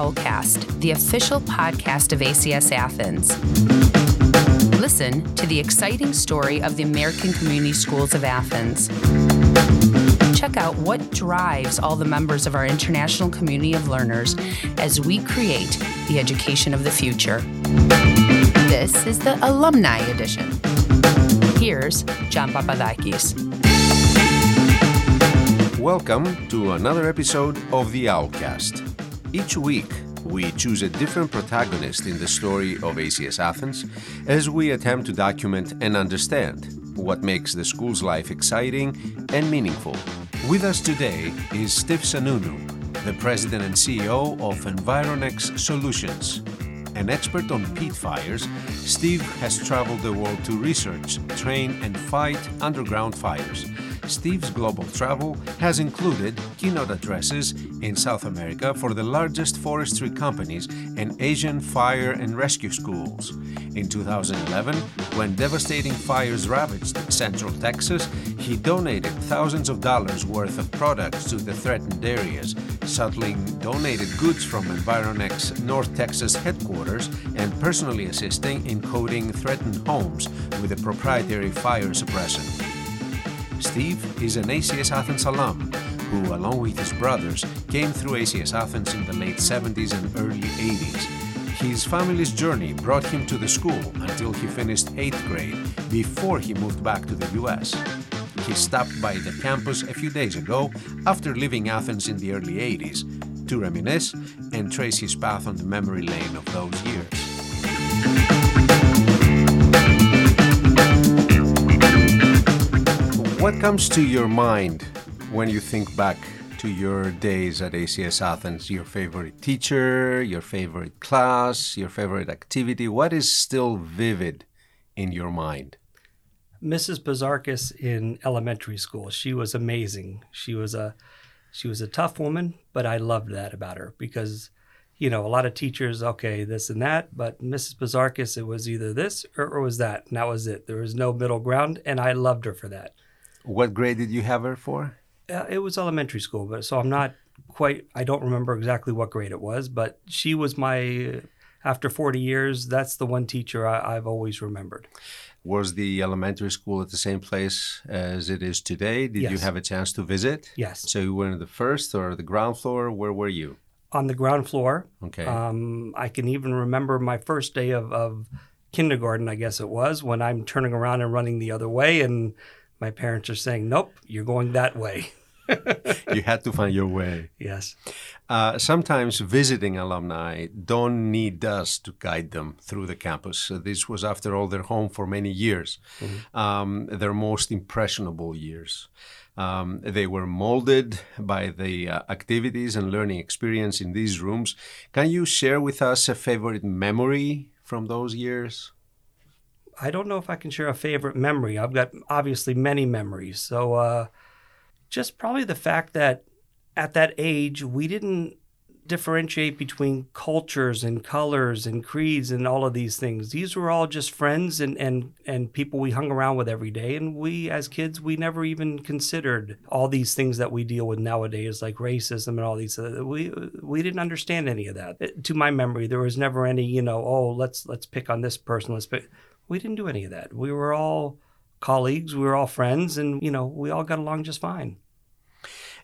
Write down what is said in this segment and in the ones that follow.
Owlcast, the official podcast of ACS Athens. Listen to the exciting story of the American Community Schools of Athens. Check out what drives all the members of our international community of learners as we create the education of the future. This is the Alumni Edition. Here's John Papadakis. Welcome to another episode of the Owlcast. Each week, we choose a different protagonist in the story of ACS Athens as we attempt to document and understand what makes the school's life exciting and meaningful. With us today is Steve Sanunu, the president and CEO of Environex Solutions. An expert on peat fires, Steve has traveled the world to research, train, and fight underground fires Steve's global travel has included keynote addresses in South America for the largest forestry companies and Asian fire and rescue schools. In 2011, when devastating fires ravaged central Texas, he donated thousands of dollars worth of products to the threatened areas, shuttling donated goods from Environex North Texas headquarters and personally assisting in coating threatened homes with a proprietary fire suppressant. Steve is an ACS Athens alum who, along with his brothers, came through ACS Athens in the late 70s and early 80s. His family's journey brought him to the school until he finished 8th grade before he moved back to the US. He stopped by the campus a few days ago after leaving Athens in the early 80s to reminisce and trace his path on the memory lane of those years. What comes to your mind when you think back to your days at ACS Athens? Your favorite teacher, your favorite class, your favorite activity? What is still vivid in your mind? Mrs. Bazarkis in elementary school. She was amazing. She was a she was a tough woman, but I loved that about her because you know, a lot of teachers, okay, this and that, but Mrs. Bazarkis, it was either this or, or was that, and that was it. There was no middle ground, and I loved her for that. What grade did you have her for? Uh, it was elementary school, but so I'm not quite. I don't remember exactly what grade it was, but she was my. After 40 years, that's the one teacher I, I've always remembered. Was the elementary school at the same place as it is today? Did Yes. you have a chance to visit? Yes. So you were in the first or the ground floor? Where were you? On the ground floor. Okay. Um, I can even remember my first day of, of kindergarten, I guess it was, when I'm turning around and running the other way, and my parents are saying, Nope, you're going that way. you had to find your way. yes. Uh, sometimes visiting alumni don't need us to guide them through the campus. This was, after all, their home for many years, um, their most impressionable years. Um, they were molded by the uh, activities and learning experience in these rooms. Can you share with us a favorite memory from those years? I don't know if I can share a favorite memory. I've got obviously many memories. So, uh, just probably the fact that at that age, we didn't differentiate between cultures and colors and creeds and all of these things. These were all just friends and, and, and people we hung around with every day. And we, as kids, we never even considered all these things that we deal with nowadays, like racism and all these. Uh, we we didn't understand any of that. Uh, To my memory, there was never any, you know, oh, let's let's pick on this person. Let's pick. We didn't do any of that. We were all colleagues. We were all friends, and you know, we all got along just fine.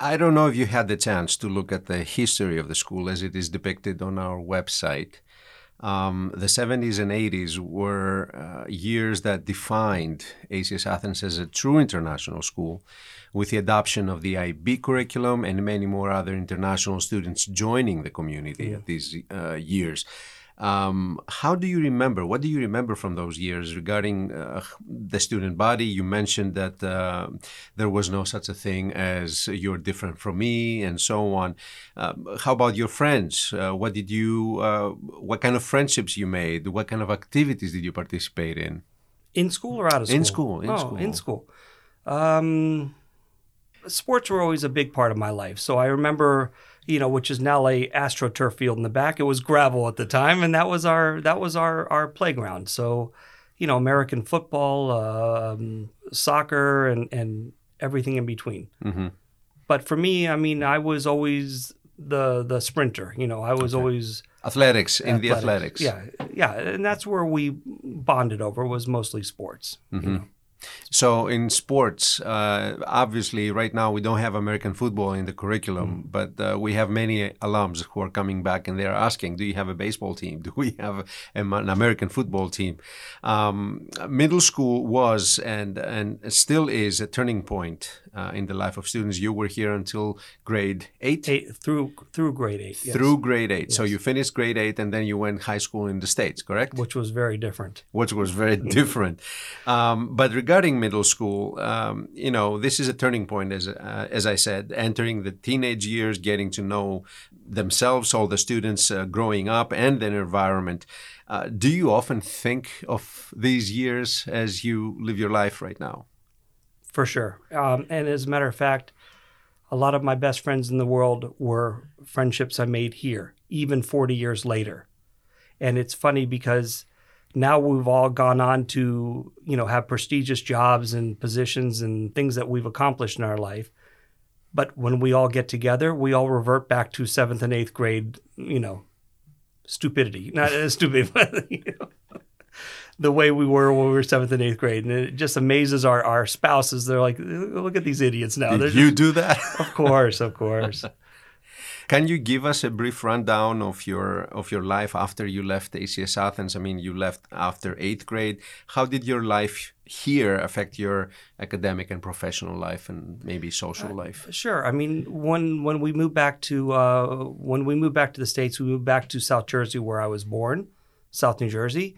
I don't know if you had the chance to look at the history of the school as it is depicted on our website. Um, the 70s and 80s were uh, years that defined ACS Athens as a true international school, with the adoption of the IB curriculum and many more other international students joining the community at these uh, years. Um, how do you remember? What do you remember from those years regarding uh, the student body? You mentioned that uh, there was no such a thing as you're different from me, and so on. Um, how about your friends? Uh, what did you? Uh, what kind of friendships you made? What kind of activities did you participate in? In school or out of school? In school, in oh, school. in school. Um, sports were always a big part of my life. So I remember, you know, which is now a astroturf field in the back. It was gravel at the time, and that was our that was our our playground. So, you know, American football, um, soccer, and and everything in between. hmm But for me, I mean, I was always the the sprinter. You know, I was always Athletics in the athletics. Yeah, yeah, and that's where we bonded over was mostly sports. you know. So in sports, uh, obviously, right now we don't have American football in the curriculum, but uh, we have many alums who are coming back and they're asking, "Do you have a baseball team? Do we have a, an American football team?" Um, middle school was and and still is a turning point uh, in the life of students. You were here until grade eight. Eight, through through grade eight, yes, Through grade eight, so you finished grade eight, and then you went high school in the states, correct? which was very different. which was very different. Um, but regarding middle school, um, you know, this is a turning point, as uh, as I said, entering the teenage years, getting to know themselves, all the students uh, growing up, and their environment. Uh, do you often think of these years as you live your life right now? For sure. Um, and as a matter of fact, a lot of my best friends in the world were friendships I made here, even 40 years later. And it's funny because now we've all gone on to, you know, have prestigious jobs and positions and things that we've accomplished in our life. But when we all get together, we all revert back to seventh and eighth grade, you know, stupidity. Not uh, stupid, but you know, the way we were when we were seventh and eighth grade. And it just amazes our, our spouses. They're like, look at these idiots now. They're Did you just- do that? of course, of course. Can you give us a brief rundown of your of your life after you left ACS Athens? I mean, you left after eighth grade. How did your life here affect your academic and professional life, and maybe social life? Sure. I mean, when when we moved back to uh, when we moved back to the states, we moved back to South Jersey, where I was born, South New Jersey.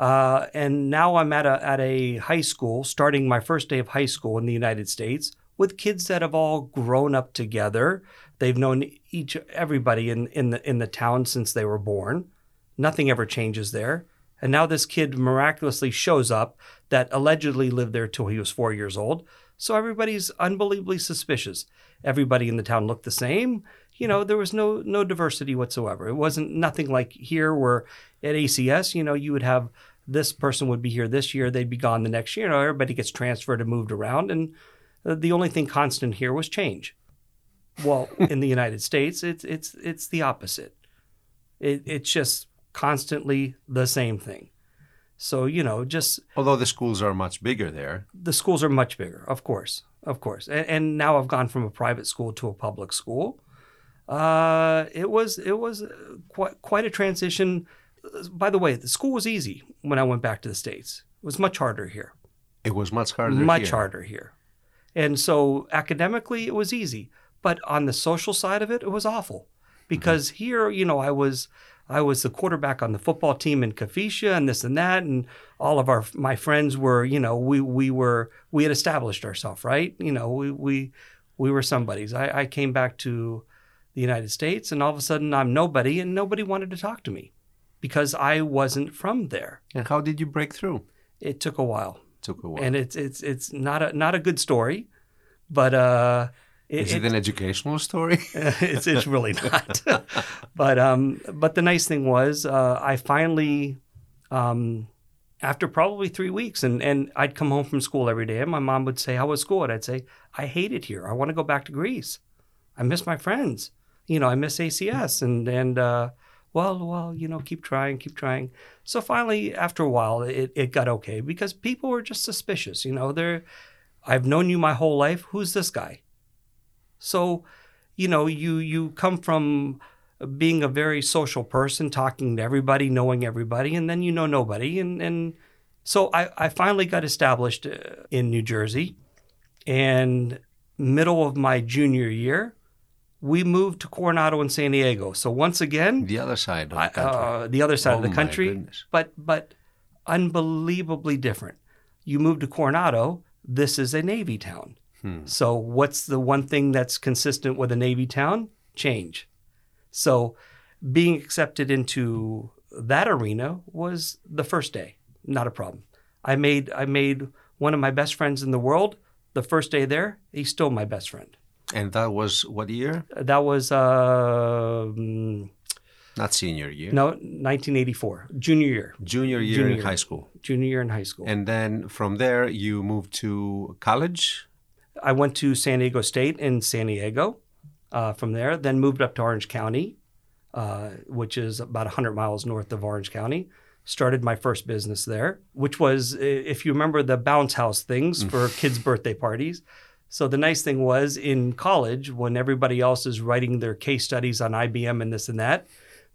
Uh, and now I'm at a at a high school, starting my first day of high school in the United States, with kids that have all grown up together. They've known each everybody in in the in the town since they were born. Nothing ever changes there. And now this kid miraculously shows up that allegedly lived there till he was four years old. So everybody's unbelievably suspicious. Everybody in the town looked the same. You know, there was no no diversity whatsoever. It wasn't nothing like here where at ACS, you know, you would have this person would be here this year, they'd be gone the next year. You know, everybody gets transferred and moved around, and the only thing constant here was change. Well, in the United States, it's it's it's the opposite. It, it's just constantly the same thing. So you know, just Although the schools are much bigger there. the schools are much bigger, of course, of course. And, and now I've gone from a private school to a public school. Uh, it was it was quite quite a transition. By the way, the school was easy when I went back to the states. It was much harder here, It was much harder. much here. harder here. And so academically, it was easy, but on the social side of it, it was awful because here, you know, I was I was the quarterback on the football team in Kifisia and this and that, and all of our my friends were, you know, we we were we had established ourselves, right? You know, we we we were somebodies. I, I came back to the United States, and all of a sudden I'm nobody, and nobody wanted to talk to me because I wasn't from there. And how did you break through? It took a while, took a while. and it's it's it's not a not a good story, but uh, it, Is it an educational story? it's it's really not. but um, but the nice thing was, uh, I finally, um, after probably three weeks, and and I'd come home from school every day, and my mom would say, "How was school?" And I'd say, "I hate it here. I want to go back to Greece. I miss my friends. You know, I miss ACS." And and uh, well, well, you know, keep trying, keep trying. So finally, after a while, it it got okay because people were just suspicious. You know, they're, I've known you my whole life. Who's this guy? So, you know, you you come from being a very social person, talking to everybody, knowing everybody, and then you know nobody, and and so I I finally got established uh, in New Jersey, and middle of my junior year, we moved to Coronado and San Diego. So once again, the other side of the country. uh, the other side Oh of the country, but but unbelievably different. You move to Coronado, this is a Navy town. Hmm. So what's the one thing that's consistent with a Navy town? Change. So being accepted into that arena was the first day, not a problem. I made I made one of my best friends in the world. The first day there, he's still my best friend. And that was what year? That was uh, mm, Not senior year. no 1984, junior year. Junior year Junior in year. high school. junior year in high school. And then from there, you moved to college. I went to San Diego State in San Diego. uh, from there. Then moved up to Orange County, uh, which is about 100 miles north of Orange County. Started my first business there, which was, if you remember, the bounce house things for kids' birthday parties. So the nice thing was in college, when everybody else is writing their case studies on IBM and this and that,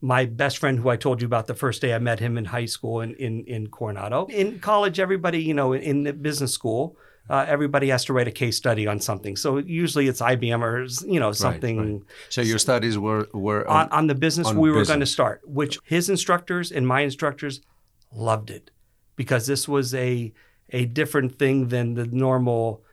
my best friend who I told you about the first day I met him in high school in in, in Coronado. In college, everybody, you know, in, the business school, uh, everybody has to write a case study on something. So usually it's IBM or you know something. Right, right. So your studies were were on, on, on the business on we were going to start, which his instructors and my instructors loved it because this was a a different thing than the normal,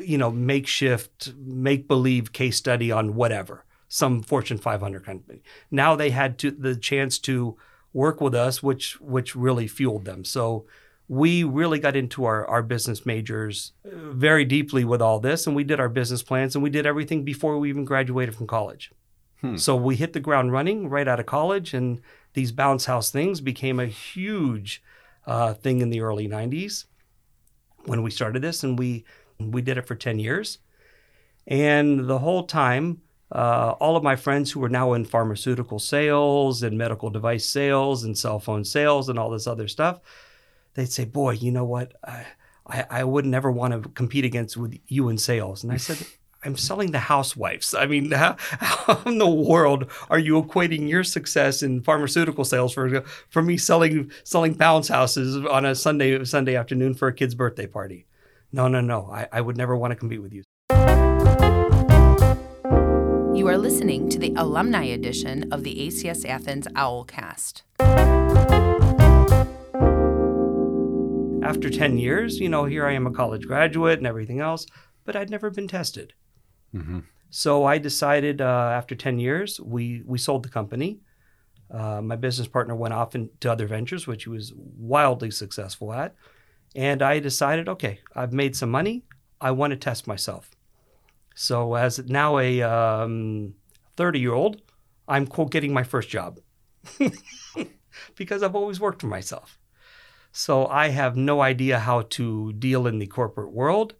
you know, makeshift, make believe case study on whatever some Fortune 500 company. Now they had to, the chance to work with us, which which really fueled them. So we really got into our, our business majors uh, very deeply with all this, and we did our business plans, and we did everything before we even graduated from college. So we hit the ground running right out of college, and these bounce house things became a huge uh, thing in the early 90s when we started this, and we we did it for 10 years. And the whole time, uh, all of my friends who were now in pharmaceutical sales and medical device sales and cell phone sales and all this other stuff, they'd say, "Boy, you know what? I, I, I would never want to compete against with you in sales." And I said, "I'm selling the housewives. I mean, how, how in the world are you equating your success in pharmaceutical sales for for me selling selling bounce houses on a Sunday Sunday afternoon for a kid's birthday party? No, no, no. I, I would never want to compete with you." You are listening to the alumni edition of the ACS Athens Owlcast. after 10 years, you know, here I am a college graduate and everything else, but I'd never been tested. So I decided uh, after 10 years, we, we sold the company. Uh, my business partner went off into other ventures, which he was wildly successful at. And I decided, okay, I've made some money. I want to test myself. So as now a um, 30 year old, I'm quote getting my first job because I've always worked for myself. So I have no idea how to deal in the corporate world.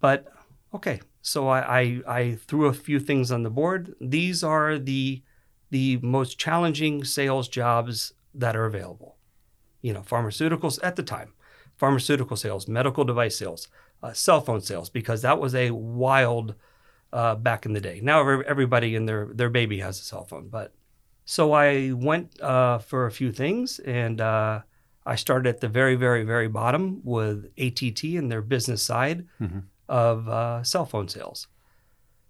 But okay, so I, I, I threw a few things on the board. These are the the most challenging sales jobs that are available. You know, pharmaceuticals at the time, pharmaceutical sales, medical device sales, uh, cell phone sales, because that was a wild uh, back in the day. Now everybody and their their baby has a cell phone, but so I went uh, for a few things, and uh, I started at the very, very, very bottom with ATT and their business side of uh, cell phone sales.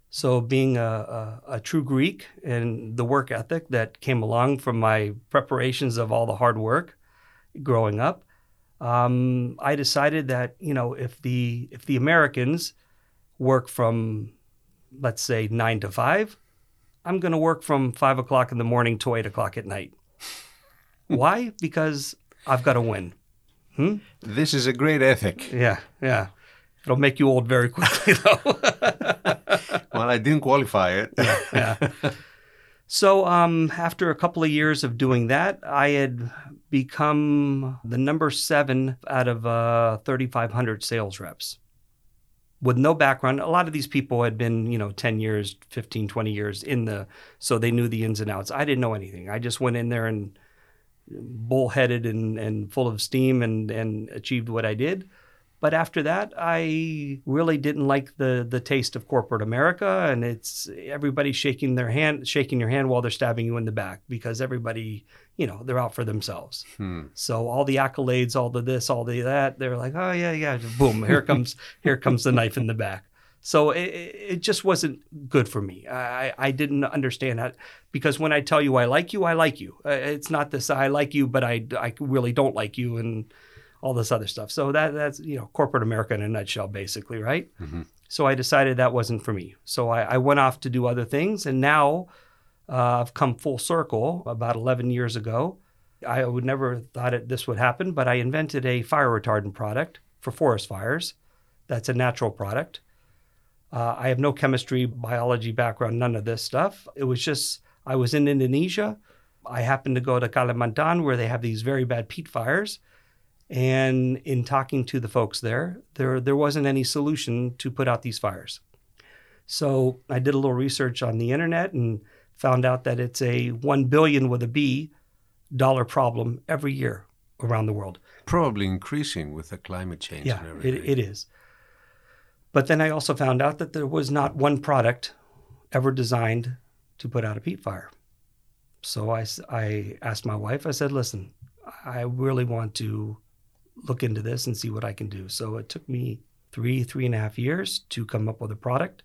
So, being a, a, a true Greek and the work ethic that came along from my preparations of all the hard work growing up, um, I decided that you know if the if the Americans work from let's say nine to five, I'm going to work from five o'clock in the morning to eight o'clock at night. Why? Because I've got to win. This is a great ethic. Yeah, yeah. It'll make you old very quickly, though. Well, I didn't qualify it. yeah. So, um, after a couple of years of doing that, I had become the number seven out of uh, 3,500 sales reps with no background. A lot of these people had been, you know, 10 years, 15, 20 years in the, so they knew the ins and outs. I didn't know anything. I just went in there and bullheaded and, and full of steam and, and achieved what I did. But after that, I really didn't like the the taste of corporate America, and it's everybody shaking their hand, shaking your hand while they're stabbing you in the back because everybody, you know, they're out for themselves. So all the accolades, all the this, all the that, they're like, oh yeah, yeah, boom, here comes here comes the knife in the back. So it, it it just wasn't good for me. I, I didn't understand that because when I tell you I like you, I like you. Uh, It's not this I like you, but I, I really don't like you and all this other stuff. So that that's you know corporate America in a nutshell, basically, right? So I decided that wasn't for me. So I, I went off to do other things, and now uh, I've come full circle. About 11 years ago, I would never thought it, this would happen, but I invented a fire retardant product for forest fires. That's a natural product. Uh, I have no chemistry, biology background, none of this stuff. It was just I was in Indonesia. I happened to go to Kalimantan where they have these very bad peat fires. And in talking to the folks there, there there wasn't any solution to put out these fires. So I did a little research on the internet and found out that it's a 1 billion with a B dollar problem every year around the world. Probably increasing with the climate change Yeah, and it, it is. But then I also found out that there was not one product ever designed to put out a peat fire. So I, I asked my wife, I said, listen, I really want to look into this and see what I can do. So it took me three, three and a half years to come up with a product.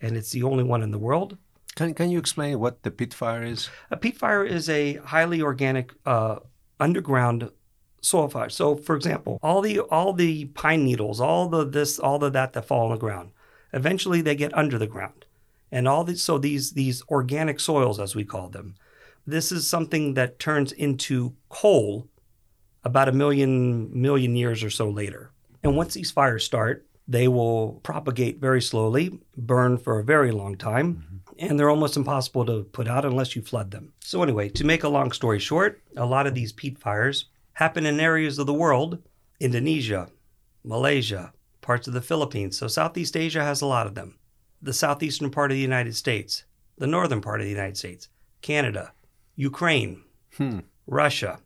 And it's the only one in the world. Can, can you explain what the pit fire is? A peat fire is a highly organic uh, underground soil fire. So, for example, all the all the pine needles, all the this, all the that that fall on the ground, eventually they get under the ground, and all these so these these organic soils, as we call them, this is something that turns into coal about a million million years or so later. And once these fires start, they will propagate very slowly, burn for a very long time, and they're almost impossible to put out unless you flood them. So, anyway, to make a long story short, a lot of these peat fires happen in areas of the world Indonesia, Malaysia, parts of the Philippines. So, Southeast Asia has a lot of them. The southeastern part of the United States, the northern part of the United States, Canada, Ukraine, Hmm. Russia,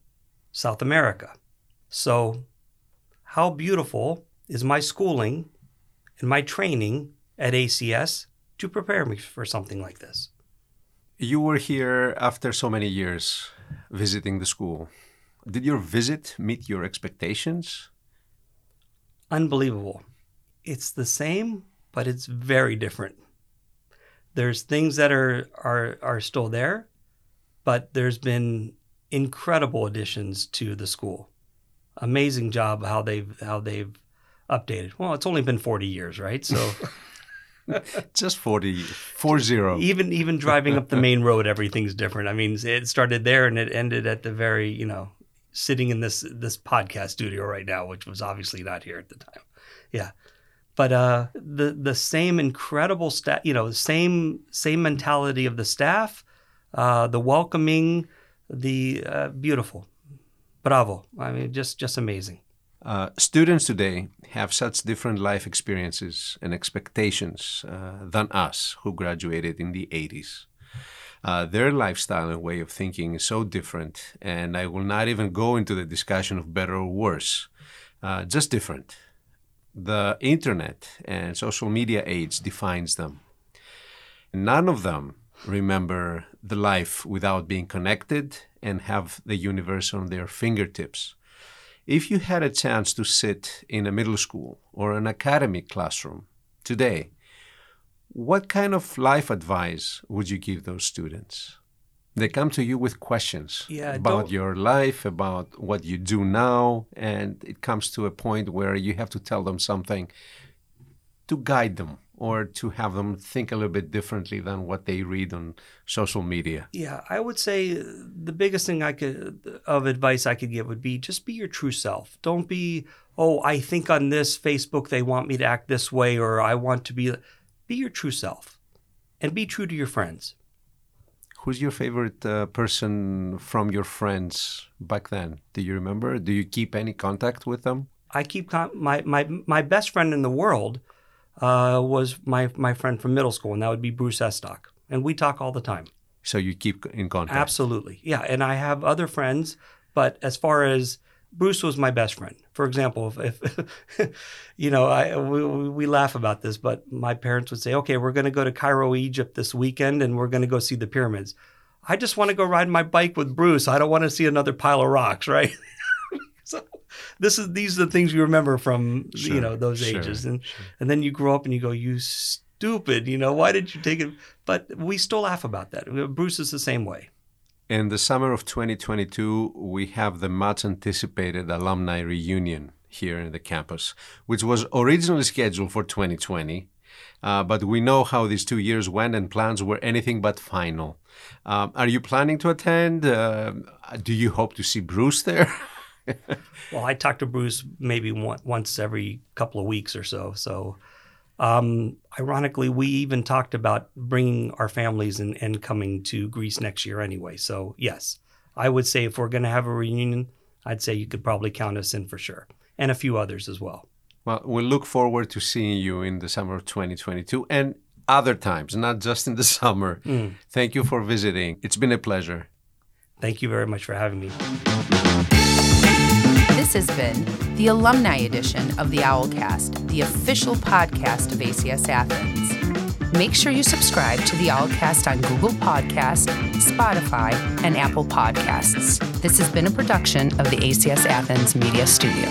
South America. So, how beautiful is my schooling and my training at ACS to prepare me for something like this? You were here after so many years visiting the school. Did your visit meet your expectations? Unbelievable. It's the same, but it's very different. There's things that are are are still there, but there's been incredible additions to the school. Amazing job how they've how they've updated. Well, it's only been 40 years, right? So Just 40, 40. even even driving up the main road, everything's different. I mean, it started there and it ended at the very, you know, sitting in this this podcast studio right now, which was obviously not here at the time. Yeah, but uh, the the same incredible staff, you know, same same mentality of the staff, uh, the welcoming, the uh, beautiful, bravo. I mean, just just amazing. Uh, students today have such different life experiences and expectations uh, than us who graduated in the 80s. Uh, their lifestyle and way of thinking is so different, and I will not even go into the discussion of better or worse, uh, just different. The internet and social media age defines them. None of them remember the life without being connected and have the universe on their fingertips. If you had a chance to sit in a middle school or an academic classroom today, what kind of life advice would you give those students? They come to you with questions Yeah, about don't- your life, about what you do now, and it comes to a point where you have to tell them something to guide them or to have them think a little bit differently than what they read on social media. Yeah, I would say the biggest thing I could of advice I could give would be just be your true self. Don't be, oh, I think on this Facebook they want me to act this way or I want to be be your true self and be true to your friends. Who's your favorite uh, person from your friends back then? Do you remember? Do you keep any contact with them? I keep con- my my my best friend in the world uh, was my my friend from middle school and that would be Bruce Estock. And we talk all the time. So you keep in contact. Absolutely. Yeah. And I have other friends, but as far as Bruce was my best friend. For example, if, if you know, I we, we laugh about this, but my parents would say, "Okay, we're going to go to Cairo, Egypt this weekend, and we're going to go see the pyramids." I just want to go ride my bike with Bruce. I don't want to see another pile of rocks, right? so this is these are the things you remember from you know those sure, ages, and and then you grow up and you go, "You stupid," you know, why did you take it? But we still laugh about that. Bruce is the same way. In the summer of 2022, we have the much anticipated alumni reunion here in the campus, which was originally scheduled for 2020. Uh, but we know how these two years went, and plans were anything but final. Um, are you planning to attend? Uh, do you hope to see Bruce there? Well, I talk to Bruce maybe one, once every couple of weeks or so. So, um, ironically, we even talked about bringing our families and, and coming to Greece next year anyway. So, yes, I would say if we're going to have a reunion, I'd say you could probably count us in for sure, and a few others as well. Well, we look forward to seeing you in the summer of 2022. And other times, not just in the summer. Mm. Thank you for visiting. It's been a pleasure. Thank you very much for having me. This has been the alumni edition of the Owlcast, the official podcast of ACS Athens. Make sure you subscribe to the Owlcast on Google Podcast, Spotify, and Apple Podcasts. This has been a production of the ACS Athens Media Studio.